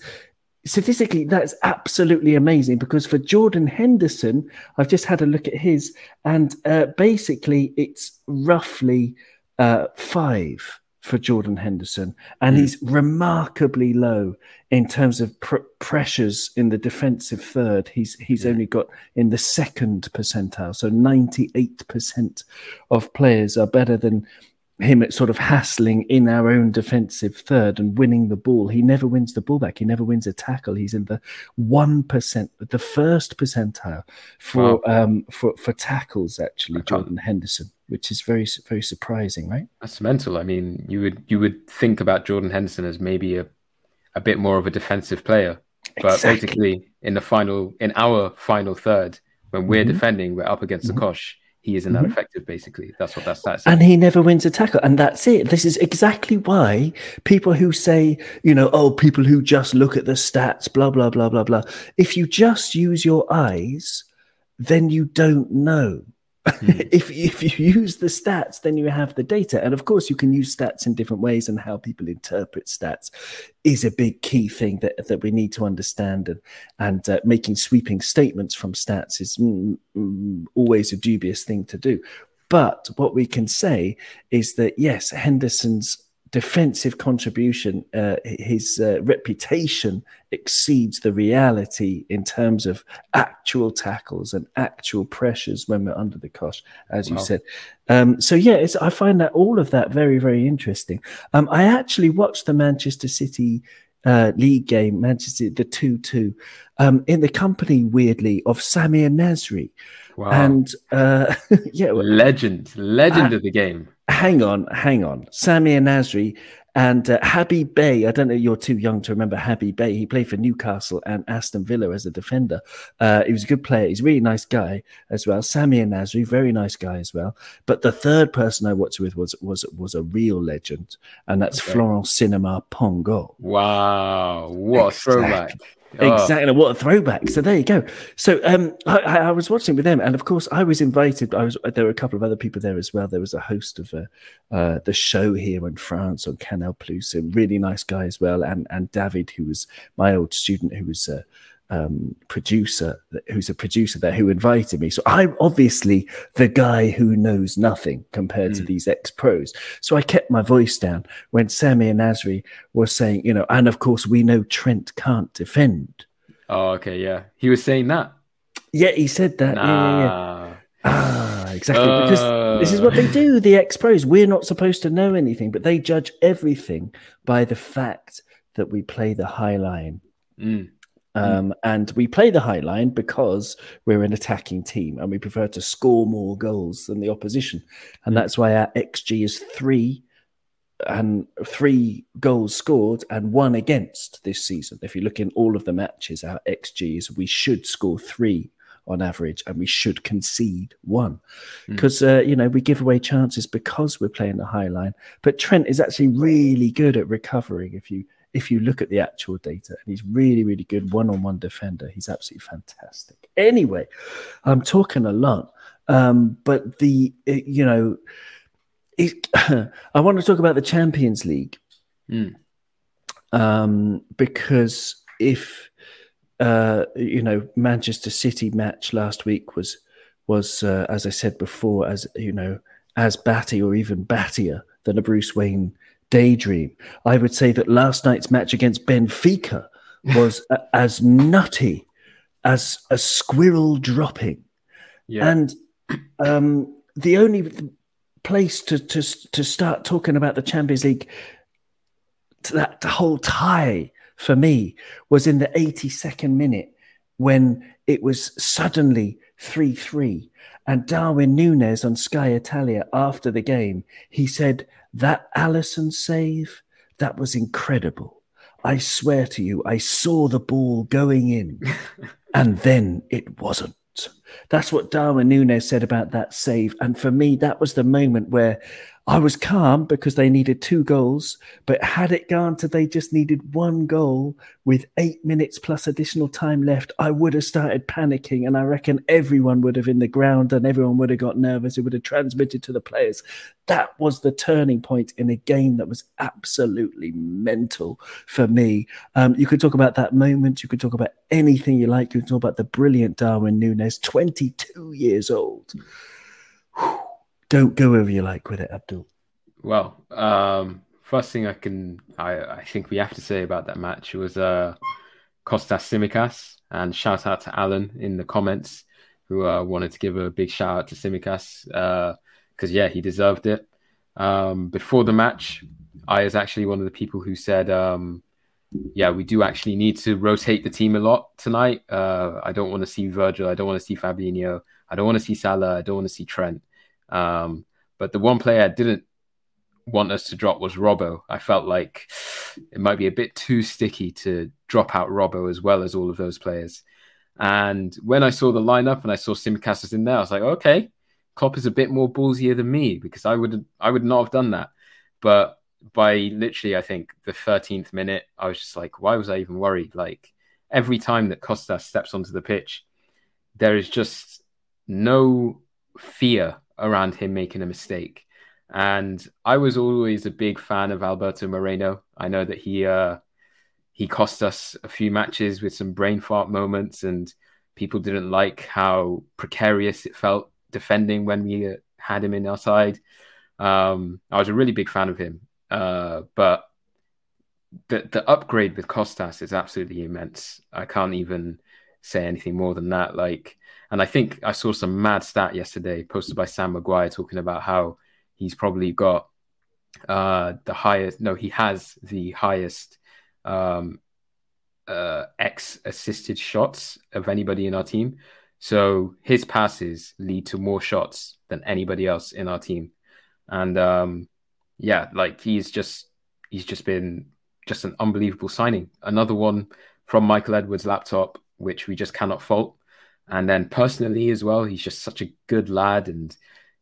Speaker 2: statistically that's absolutely amazing because for jordan henderson i've just had a look at his and uh, basically it's roughly uh, five for jordan henderson and
Speaker 3: Mm.
Speaker 2: he's remarkably low in terms of pr- pressures in the defensive third he's he's
Speaker 3: Yeah.
Speaker 2: only got in the second percentile so 98% of players are better than him at sort of hassling in our own defensive third and winning the ball. He never wins the ball back. He never wins a tackle. He's in the one percent, the first percentile for um for for tackles. Actually, Jordan Henderson, which is very very surprising, right?
Speaker 3: That's mental. I mean, you would you would think about Jordan Henderson as maybe a, a bit more of a defensive player, but
Speaker 2: Exactly.
Speaker 3: basically in the final, in our final third, when we're
Speaker 2: Mhm.
Speaker 3: defending, we're up against
Speaker 2: Mhm.
Speaker 3: the Kosh. He isn't that
Speaker 2: Mhm.
Speaker 3: effective. Basically, that's what that stat says.
Speaker 2: And he never wins a tackle. And that's it. This is exactly why people who say, you know, oh, people who just look at the stats, blah, blah, blah, blah, blah. If you just use your eyes, then you don't know.
Speaker 3: Hmm.
Speaker 2: if, if you use the stats, then you have the data. And of course, you can use stats in different ways, and how people interpret stats is a big key thing that, that we need to understand. And, and uh, making sweeping statements from stats is mm, mm, always a dubious thing to do. But what we can say is that, yes, Henderson's defensive contribution, uh, his uh, reputation exceeds the reality in terms of actual tackles and actual pressures when we're under the cosh, as you said. Um, so yeah, it's, I find that all of that very, very interesting. Um, I actually watched the Manchester City uh, league game, Manchester the two-two, um, in the company weirdly of Samir Nasri,
Speaker 3: Wow.
Speaker 2: and uh, yeah, well,
Speaker 3: legend, legend
Speaker 2: Ah.
Speaker 3: of the game.
Speaker 2: hang on, hang on. Samir Nasri and uh, Habib Beye. I don't know, you're too young to remember Habib Beye. He played for Newcastle and Aston Villa as a defender. Uh, he was a good player. He's a really nice guy as well. Samir Nasri, very nice guy as well. But the third person I watched with was was was a real legend, and that's
Speaker 3: Okay.
Speaker 2: Florent Sinama Pongolle.
Speaker 3: Wow, what a
Speaker 2: Exactly.
Speaker 3: throwback! Oh,
Speaker 2: Exactly. What a throwback. So there you go. So um, I, I was watching with them, and of course, I was invited. I was there were a couple of other people there as well. There was a host of uh, uh, the show here in France on Canal Plus, a really nice guy as well, and and David, who was my old student, who was a um, producer, who's a producer there, who invited me. So I'm obviously the guy who knows nothing compared to
Speaker 3: Mm.
Speaker 2: these ex pros. So I kept my voice down when Samir Nasri were saying, you know, and of course we know Trent can't defend.
Speaker 3: oh, okay, yeah. He was saying that.
Speaker 2: Yeah, he said that. Yeah, yeah, yeah. Ah, exactly. because this is what they
Speaker 3: Uh,
Speaker 2: do, the ex pros. We're not supposed to know anything, but they judge everything by the fact that we play the high line.
Speaker 3: mm,
Speaker 2: Um, And we play the high line because we're an attacking team and we prefer to score more goals than the opposition. And
Speaker 3: Mm.
Speaker 2: that's why our XG is three and three goals scored and one against this season. If you look in all of the matches, our XG is we should score three on average, and we should concede one because mm. uh, you know we give away chances because we're playing the high line. But Trent is actually really good at recovering. If you if you look at the actual data, and he's really really good one on one defender. He's absolutely fantastic. Anyway, I'm talking a lot, um, but the you know, it, I want to talk about the Champions League. Mm. Um, because if uh, you know, Manchester City match last week was was uh, as I said before, as you know, as batty or even battier than a Bruce Wayne daydream. I would say that last night's match against Benfica was as nutty as a squirrel dropping, yeah. and um, the only place to to to start talking about the Champions League, that whole tie for me was in the 82nd minute when it was suddenly 3 3. And Darwin Nunez on Sky Italia after the game, he said, That Alisson save, that was incredible. I swear to you, I saw the ball going in, and then it wasn't. That's what Darwin Nunez said about that save. And for me, that was the moment where I was calm because they needed two goals, but had it gone to they just needed one goal with eight minutes plus additional time left, I would have started panicking. And I reckon everyone would have in the ground and everyone would have got nervous. It would have transmitted to the players. That was the turning point in a game that was absolutely mental for me. Um, you could talk about that moment. You could talk about anything you like. You could talk about the brilliant Darwin Nunez, 22 years old. Whew don't go wherever you like with it, Abdul.
Speaker 3: Well, um, first thing I can, I, I think we have to say about that match was uh, Kostas Tsimikas, and shout out to Alan in the comments who uh, wanted to give a big shout out to Tsimikas because uh, yeah, he deserved it. Um, before the match, I was actually one of the people who said, um, yeah, we do actually need to rotate the team a lot tonight. Uh, I don't want to see Virgil. I don't want to see Fabinho. I don't want to see Salah. I don't want to see Trent. Um, but the one player I didn't want us to drop was Robbo. I felt like it might be a bit too sticky to drop out Robbo as well as all of those players. And when I saw the lineup and I saw Tsimikas in there, I was like, okay, Klopp is a bit more ballsier than me because I would I would not have done that. But by literally, I think the 13th minute, I was just like, why was I even worried? Like every time that Costa steps onto the pitch, there is just no fear around him making a mistake. And I was always a big fan of Alberto Moreno. I know that he uh, he cost us a few matches with some brain fart moments, and people didn't like how precarious it felt defending when we had him in our side. Um, I was a really big fan of him, uh, but the the upgrade with Kostas is absolutely immense. I can't even say anything more than that. Like and I think I saw some mad stat yesterday posted by Sam Maguire talking about how he's probably got uh, the highest, no, he has the highest um, uh, X assisted shots of anybody in our team. So his passes lead to more shots than anybody else in our team. And um, yeah, like he's just he's just been just an unbelievable signing. Another one from Michael Edwards' laptop, which we just cannot fault. And then personally as well, he's just such a good lad and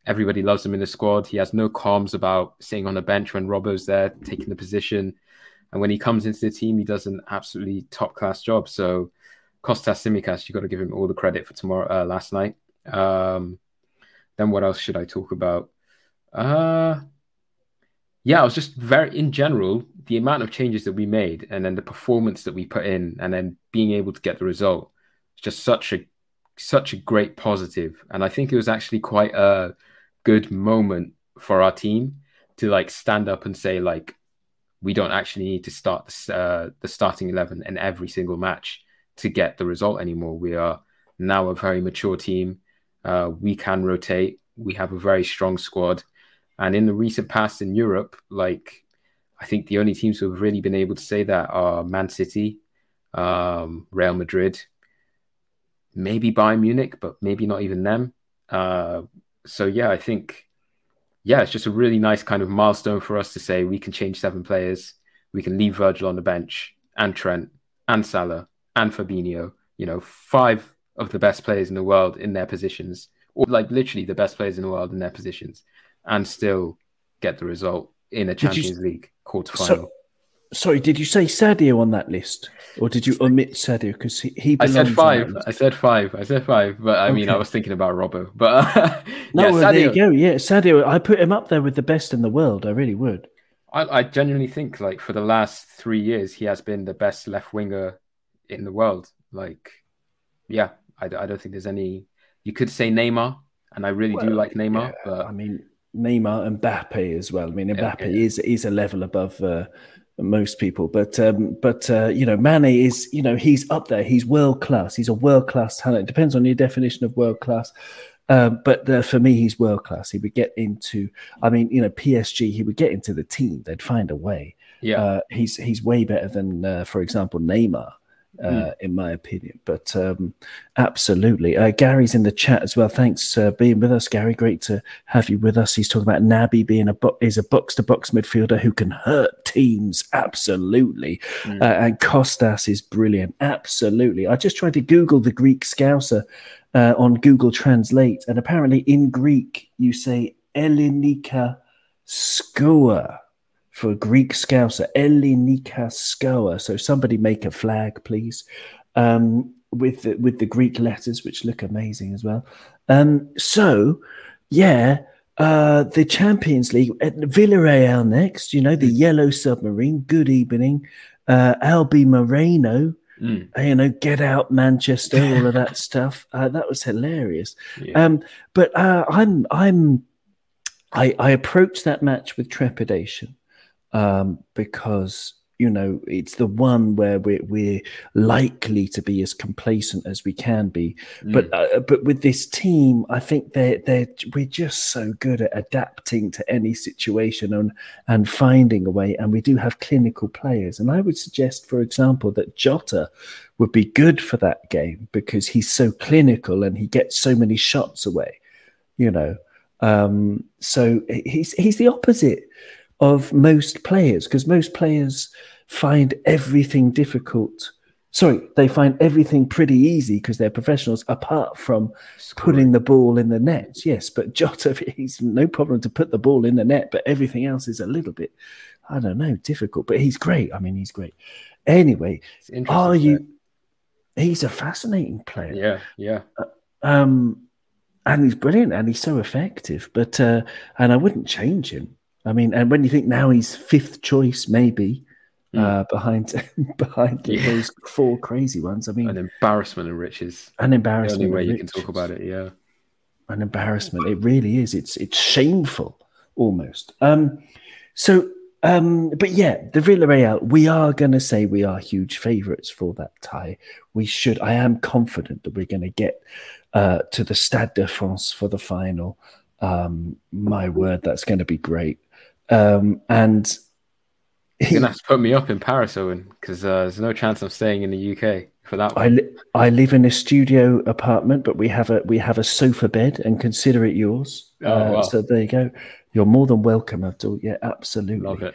Speaker 3: everybody loves him in the squad. He has no qualms about sitting on the bench when Robbo's there, taking the position. And when he comes into the team, he does an absolutely top class job. So Kostas Tsimikas, you've got to give him all the credit for tomorrow, uh, last night. Um, then what else should I talk about? Uh, yeah, I was just very, in general, the amount of changes that we made and then the performance that we put in and then being able to get the result. It's just such a such a great positive, and I think it was actually quite a good moment for our team to like stand up and say like we don't actually need to start the, uh, the starting 11 in every single match to get the result anymore. We are now a very mature team. Uh, we can rotate. We have a very strong squad. And in the recent past in Europe, like I think the only teams who have really been able to say that are Man City, um, Real Madrid, maybe Bayern Munich, but maybe not even them. Uh, so yeah, I think yeah, it's just a really nice kind of milestone for us to say we can change seven players, we can leave Virgil on the bench and Trent and Salah and Fabinho. You know, five of the best players in the world in their positions, or like literally the best players in the world in their positions, and still get the result in a Champions you, League quarterfinal. So,
Speaker 2: sorry, did you say Sadio on that list, or did you omit Sadio because he, he
Speaker 3: I said five. I said five. I said five, but I okay. mean, I was thinking about Robbo. But
Speaker 2: no, yeah, well, Sadio, there you go. Yeah, Sadio. I put him up there with the best in the world. I really would.
Speaker 3: I, I genuinely think, like, for the last three years, he has been the best left winger in the world. Like, yeah, I, I don't think there's any. You could say Neymar, and I really well, do like Neymar. Yeah, but
Speaker 2: I mean, Neymar and Mbappe as well. I mean, Mbappe is is a level above uh, most people, but um, but uh, you know, Mane is you know he's up there. He's world class. He's a world class talent. It depends on your definition of world class. Um, but uh, for me, he's world class. He would get into, I mean, you know, PSG. He would get into the team. They'd find a way.
Speaker 3: Yeah, uh,
Speaker 2: he's he's way better than, uh, for example, Neymar mm. in my opinion. But um, absolutely. Uh, Gary's in the chat as well. Thanks for uh, being with us, Gary. Great to have you with us. He's talking about Naby being a bo- is a box to box midfielder who can hurt teams. Absolutely. Mm. Uh, and Kostas is brilliant. Absolutely. I just tried to Google the Greek Scouser uh, on Google Translate, and apparently in Greek you say Elinika Skoa for a Greek Scouser, Elinika Skoa. So somebody make a flag, please, um, with the, with the Greek letters, which look amazing as well. Um, so, yeah, uh, the Champions League at Villarreal next. You know the Yellow Submarine. Good evening, uh, Albi Moreno. Mm. You know, get out Manchester, all of that stuff. Uh, that was hilarious. Yeah. Um, but uh, I'm I'm I, I approach that match with trepidation um, because you know it's the one where we're, we're likely to be as complacent as we can be. Mm. but uh, but with this team i think they're they're we're just so good at adapting to any situation and and finding a way. And we do have clinical players. And i would suggest for example that jota would be good for that game because he's so clinical and he gets so many shots away you know. Um, so he's he's the opposite of most players because most players find everything difficult. Sorry, they find everything pretty easy because they're professionals, apart from putting the ball in the net. Yes, but Jota, he's no problem to put the ball in the net, but everything else is a little bit, I don't know, difficult. But he's great. I mean, he's great. Anyway, are you? He's a fascinating player.
Speaker 3: Yeah, yeah. Uh,
Speaker 2: um, and he's brilliant, and he's so effective. But uh, and I wouldn't change him. I mean, and when you think now he's fifth choice, maybe mm. uh, behind behind yeah. those four crazy ones. I mean,
Speaker 3: an embarrassment of riches.
Speaker 2: An embarrassment.
Speaker 3: The only way you riches. can talk about it, yeah.
Speaker 2: An embarrassment. It really is. It's it's shameful almost. Um, so, um, but yeah, the Villarreal. We are going to say we are huge favourites for that tie. We should. I am confident that we're going to get uh, to the Stade de France for the final. Um, my word, that's going to be great. Um, and
Speaker 3: he, you're gonna have to put me up in Paris, Owen, because uh, there's no chance of staying in the UK for that.
Speaker 2: One. I li- I live in a studio apartment, but we have a we have a sofa bed, and consider it yours. Oh, uh, wow. So there you go. You're more than welcome, Abdul. Yeah, absolutely.
Speaker 3: Love it.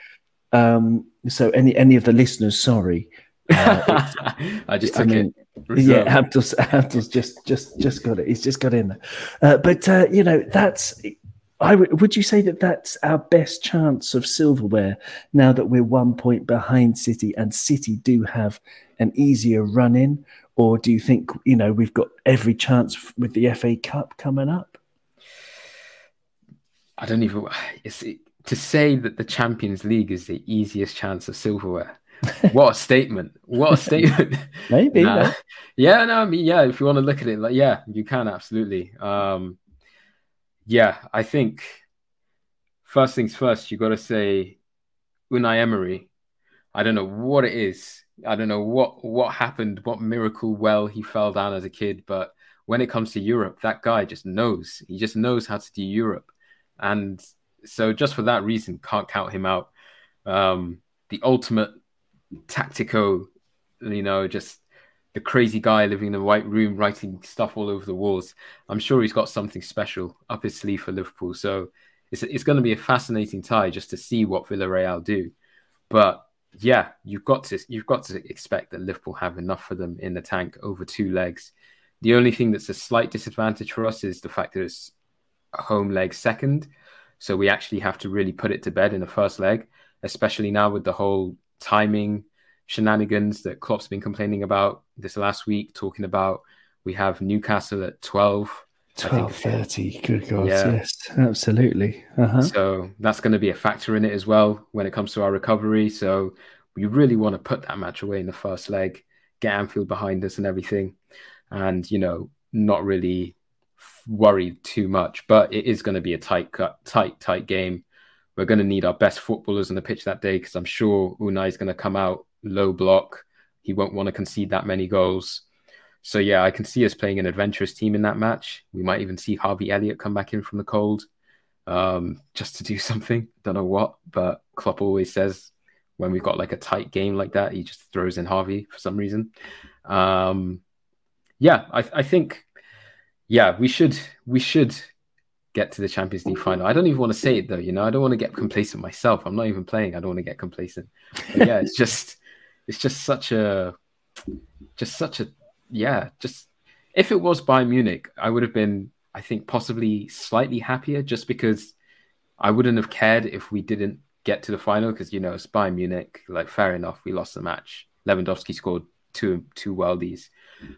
Speaker 2: Um, so any any of the listeners, sorry,
Speaker 3: uh, I just took I mean,
Speaker 2: it. Yeah, Abdul's, Abdul's just just just got it. He's just got in there. Uh, but uh, you know, that's w- would you say that that's our best chance of silverware now that we're one point behind City and City do have an easier run in, or do you think you know we've got every chance with the FA Cup coming up?
Speaker 3: I don't even. It's, to say that the Champions League is the easiest chance of silverware. what a statement! What a statement!
Speaker 2: Maybe. Nah.
Speaker 3: Yeah, no, I mean, yeah. If you want to look at it, like, yeah, you can absolutely. Um, yeah, I think first things first, you've got to say Unai Emery. I don't know what it is. I don't know what what happened, what miracle well he fell down as a kid, but when it comes to Europe, that guy just knows. He just knows how to do Europe, and so just for that reason, can't count him out. Um, the ultimate tactico, you know, just the crazy guy living in a white room writing stuff all over the walls. I'm sure he's got something special up his sleeve for Liverpool. So it's it's going to be a fascinating tie just to see what Villarreal do. But yeah, you've got to you've got to expect that Liverpool have enough for them in the tank over two legs. The only thing that's a slight disadvantage for us is the fact that it's a home leg second. So we actually have to really put it to bed in the first leg, especially now with the whole timing shenanigans that Klopp's been complaining about this last week, talking about we have Newcastle at 12.
Speaker 2: Twelve thirty. Good God, yeah. yes, absolutely. Uh-huh.
Speaker 3: So that's going to be a factor in it as well when it comes to our recovery. So we really want to put that match away in the first leg, get Anfield behind us and everything, and you know, not really worry too much. But it is going to be a tight, tight, tight game. We're going to need our best footballers on the pitch that day because I'm sure Unai is going to come out low block. He won't want to concede that many goals. So yeah, I can see us playing an adventurous team in that match. We might even see Harvey Elliott come back in from the cold, um, just to do something. Don't know what, but Klopp always says when we've got like a tight game like that, he just throws in Harvey for some reason. Um, yeah, I, I think yeah we should we should get to the Champions League final. I don't even want to say it though, you know. I don't want to get complacent myself. I'm not even playing. I don't want to get complacent. But yeah, it's just it's just such a just such a yeah, just if it was Bayern Munich, I would have been, I think, possibly slightly happier just because I wouldn't have cared if we didn't get to the final because you know it's Bayern Munich. Like, fair enough, we lost the match. Lewandowski scored two two worldies,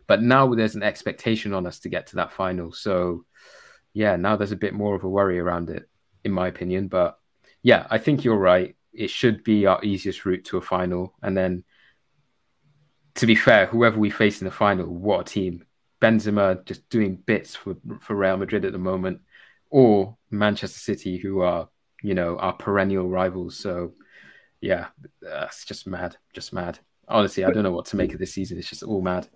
Speaker 3: but now there's an expectation on us to get to that final. So, yeah, now there's a bit more of a worry around it, in my opinion. But yeah, I think you're right. It should be our easiest route to a final, and then to be fair, whoever we face in the final, what a team. Benzema just doing bits for, for Real Madrid at the moment, or Manchester City, who are, you know, our perennial rivals. So, yeah, that's just mad. Just mad. Honestly, I don't know what to make of this season. It's just all mad.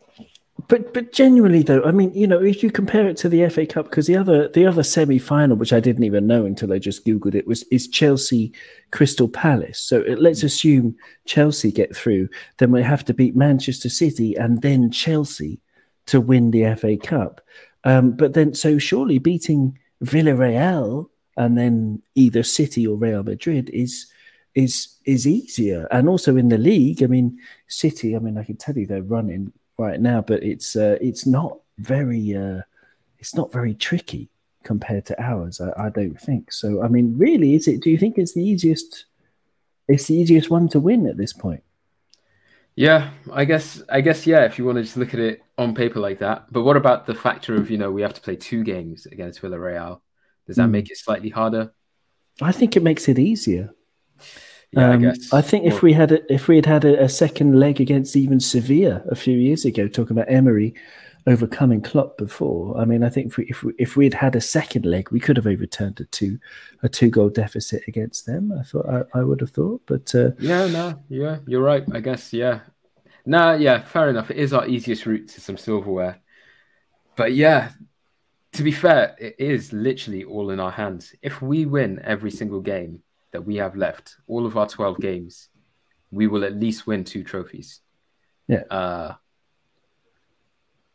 Speaker 2: But but genuinely though, I mean, you know, if you compare it to the FA Cup, because the other the other semi final, which I didn't even know until I just googled it, was is Chelsea Crystal Palace. So it, let's assume Chelsea get through, then we have to beat Manchester City and then Chelsea to win the FA Cup. Um, but then, so surely beating Villarreal and then either City or Real Madrid is is is easier. And also in the league, I mean, City. I mean, I can tell you they're running right now, but it's uh, it's not very uh, it's not very tricky compared to ours. I, I, don't think so. I mean, really, is it? Do you think it's the easiest? It's the easiest one to win at this point.
Speaker 3: Yeah, I guess. I guess yeah. If you want to just look at it on paper like that, but what about the factor of you know we have to play two games against Villarreal? Does that mm. make it slightly harder?
Speaker 2: I think it makes it easier. Yeah, um, I guess. I think if we had a, if we had had a, a, second leg against even Sevilla a few years ago, talking about Emery overcoming Klopp before. I mean, I think if we, if we if we had had a second leg, we could have overturned a two a two goal deficit against them. I thought I, I would have thought, but uh,
Speaker 3: yeah, no, yeah, you're right. I guess yeah, no, yeah, fair enough. It is our easiest route to some silverware, but yeah. To be fair, it is literally all in our hands. If we win every single game, that we have left, all of our 12 games, we will at least win two trophies.
Speaker 2: Yeah.
Speaker 3: Uh,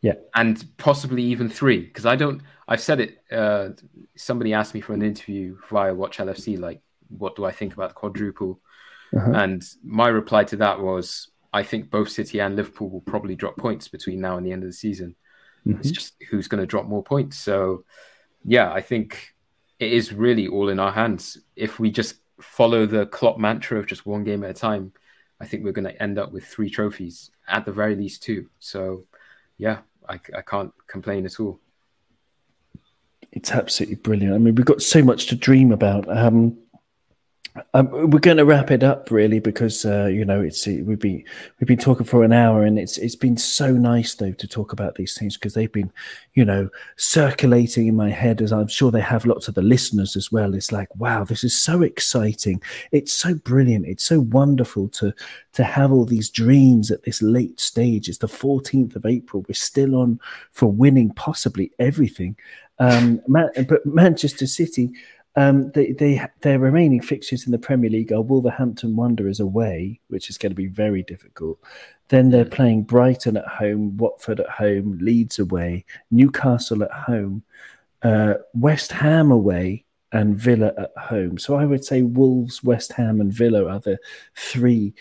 Speaker 2: yeah.
Speaker 3: And possibly even three. Because I don't, I've said it. Uh, somebody asked me for an interview via Watch LFC, like, what do I think about the quadruple? Uh-huh. And my reply to that was, I think both City and Liverpool will probably drop points between now and the end of the season. Mm-hmm. It's just who's going to drop more points. So, yeah, I think it is really all in our hands. If we just follow the Klopp mantra of just one game at a time, I think we're going to end up with three trophies at the very least two. So, yeah, I, I can't complain at all.
Speaker 2: It's absolutely brilliant. I mean, we've got so much to dream about. Um, um, we're going to wrap it up really because uh, you know it's we've been we've been talking for an hour and it's it's been so nice though to talk about these things because they've been you know circulating in my head as I'm sure they have lots of the listeners as well. It's like wow, this is so exciting. It's so brilliant. It's so wonderful to to have all these dreams at this late stage. It's the 14th of April. We're still on for winning possibly everything. Um, Man- but Manchester City um, they, they, their remaining fixtures in the Premier League are Wolverhampton Wanderers away, which is going to be very difficult. Then they're playing Brighton at home, Watford at home, Leeds away, Newcastle at home, uh, West Ham away, and Villa at home. So I would say Wolves, West Ham, and Villa are the three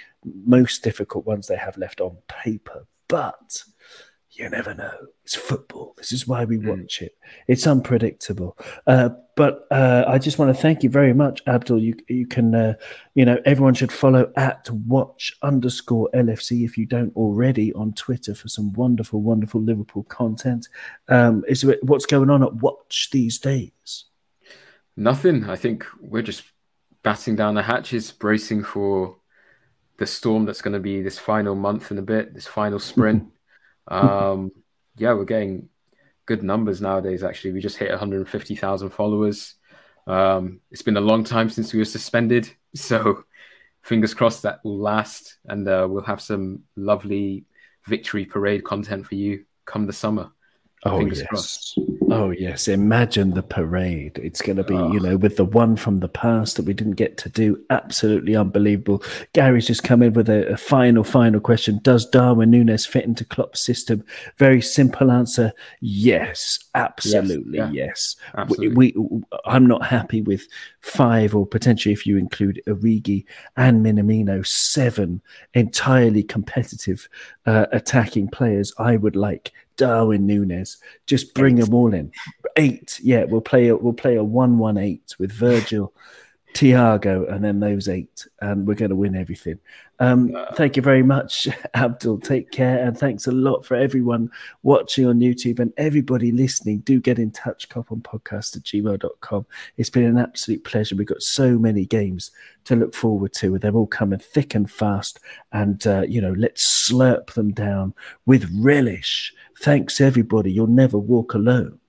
Speaker 2: most difficult ones they have left on paper. But you never know. It's football. This is why we watch it. It's unpredictable. Uh, but uh, I just want to thank you very much, Abdul. You you can uh, you know everyone should follow at watch underscore LFC if you don't already on Twitter for some wonderful, wonderful Liverpool content. Um, is what's going on at Watch these days?
Speaker 3: Nothing. I think we're just batting down the hatches, bracing for the storm that's going to be this final month and a bit, this final sprint. Um, yeah, we're getting good numbers nowadays. Actually, we just hit 150,000 followers. Um, it's been a long time since we were suspended, so fingers crossed that will last, and uh, we'll have some lovely victory parade content for you come the summer.
Speaker 2: Oh
Speaker 3: Fingers
Speaker 2: yes.
Speaker 3: crossed.
Speaker 2: Oh yes. Imagine the parade. It's going to be,
Speaker 3: Oh.
Speaker 2: you know, with the one from the past that we didn't get to do. Absolutely unbelievable. Gary's just come in with a, a final, final question. Does Darwin Nunez fit into Klopp's system? Very simple answer. Yes. Absolutely.
Speaker 3: yeah.
Speaker 2: yes.
Speaker 3: Absolutely.
Speaker 2: We, we, I'm not happy with five, or potentially if you include Origi and Minamino, seven entirely competitive uh, attacking players. I would like Darwin Nunez. Just bring them all in. Eight, yeah. We'll play a we'll play a one-one-eight with Virgil, Thiago, and then those eight, and we're going to win everything. Um, thank you very much, Abdul. Take care, and thanks a lot for everyone watching on YouTube and everybody listening. Do get in touch, coponpodcast at gmail.com. It's been an absolute pleasure. We've got so many games to look forward to. and They're all coming thick and fast, and uh, you know, let's slurp them down with relish. Thanks, everybody. You'll never walk alone.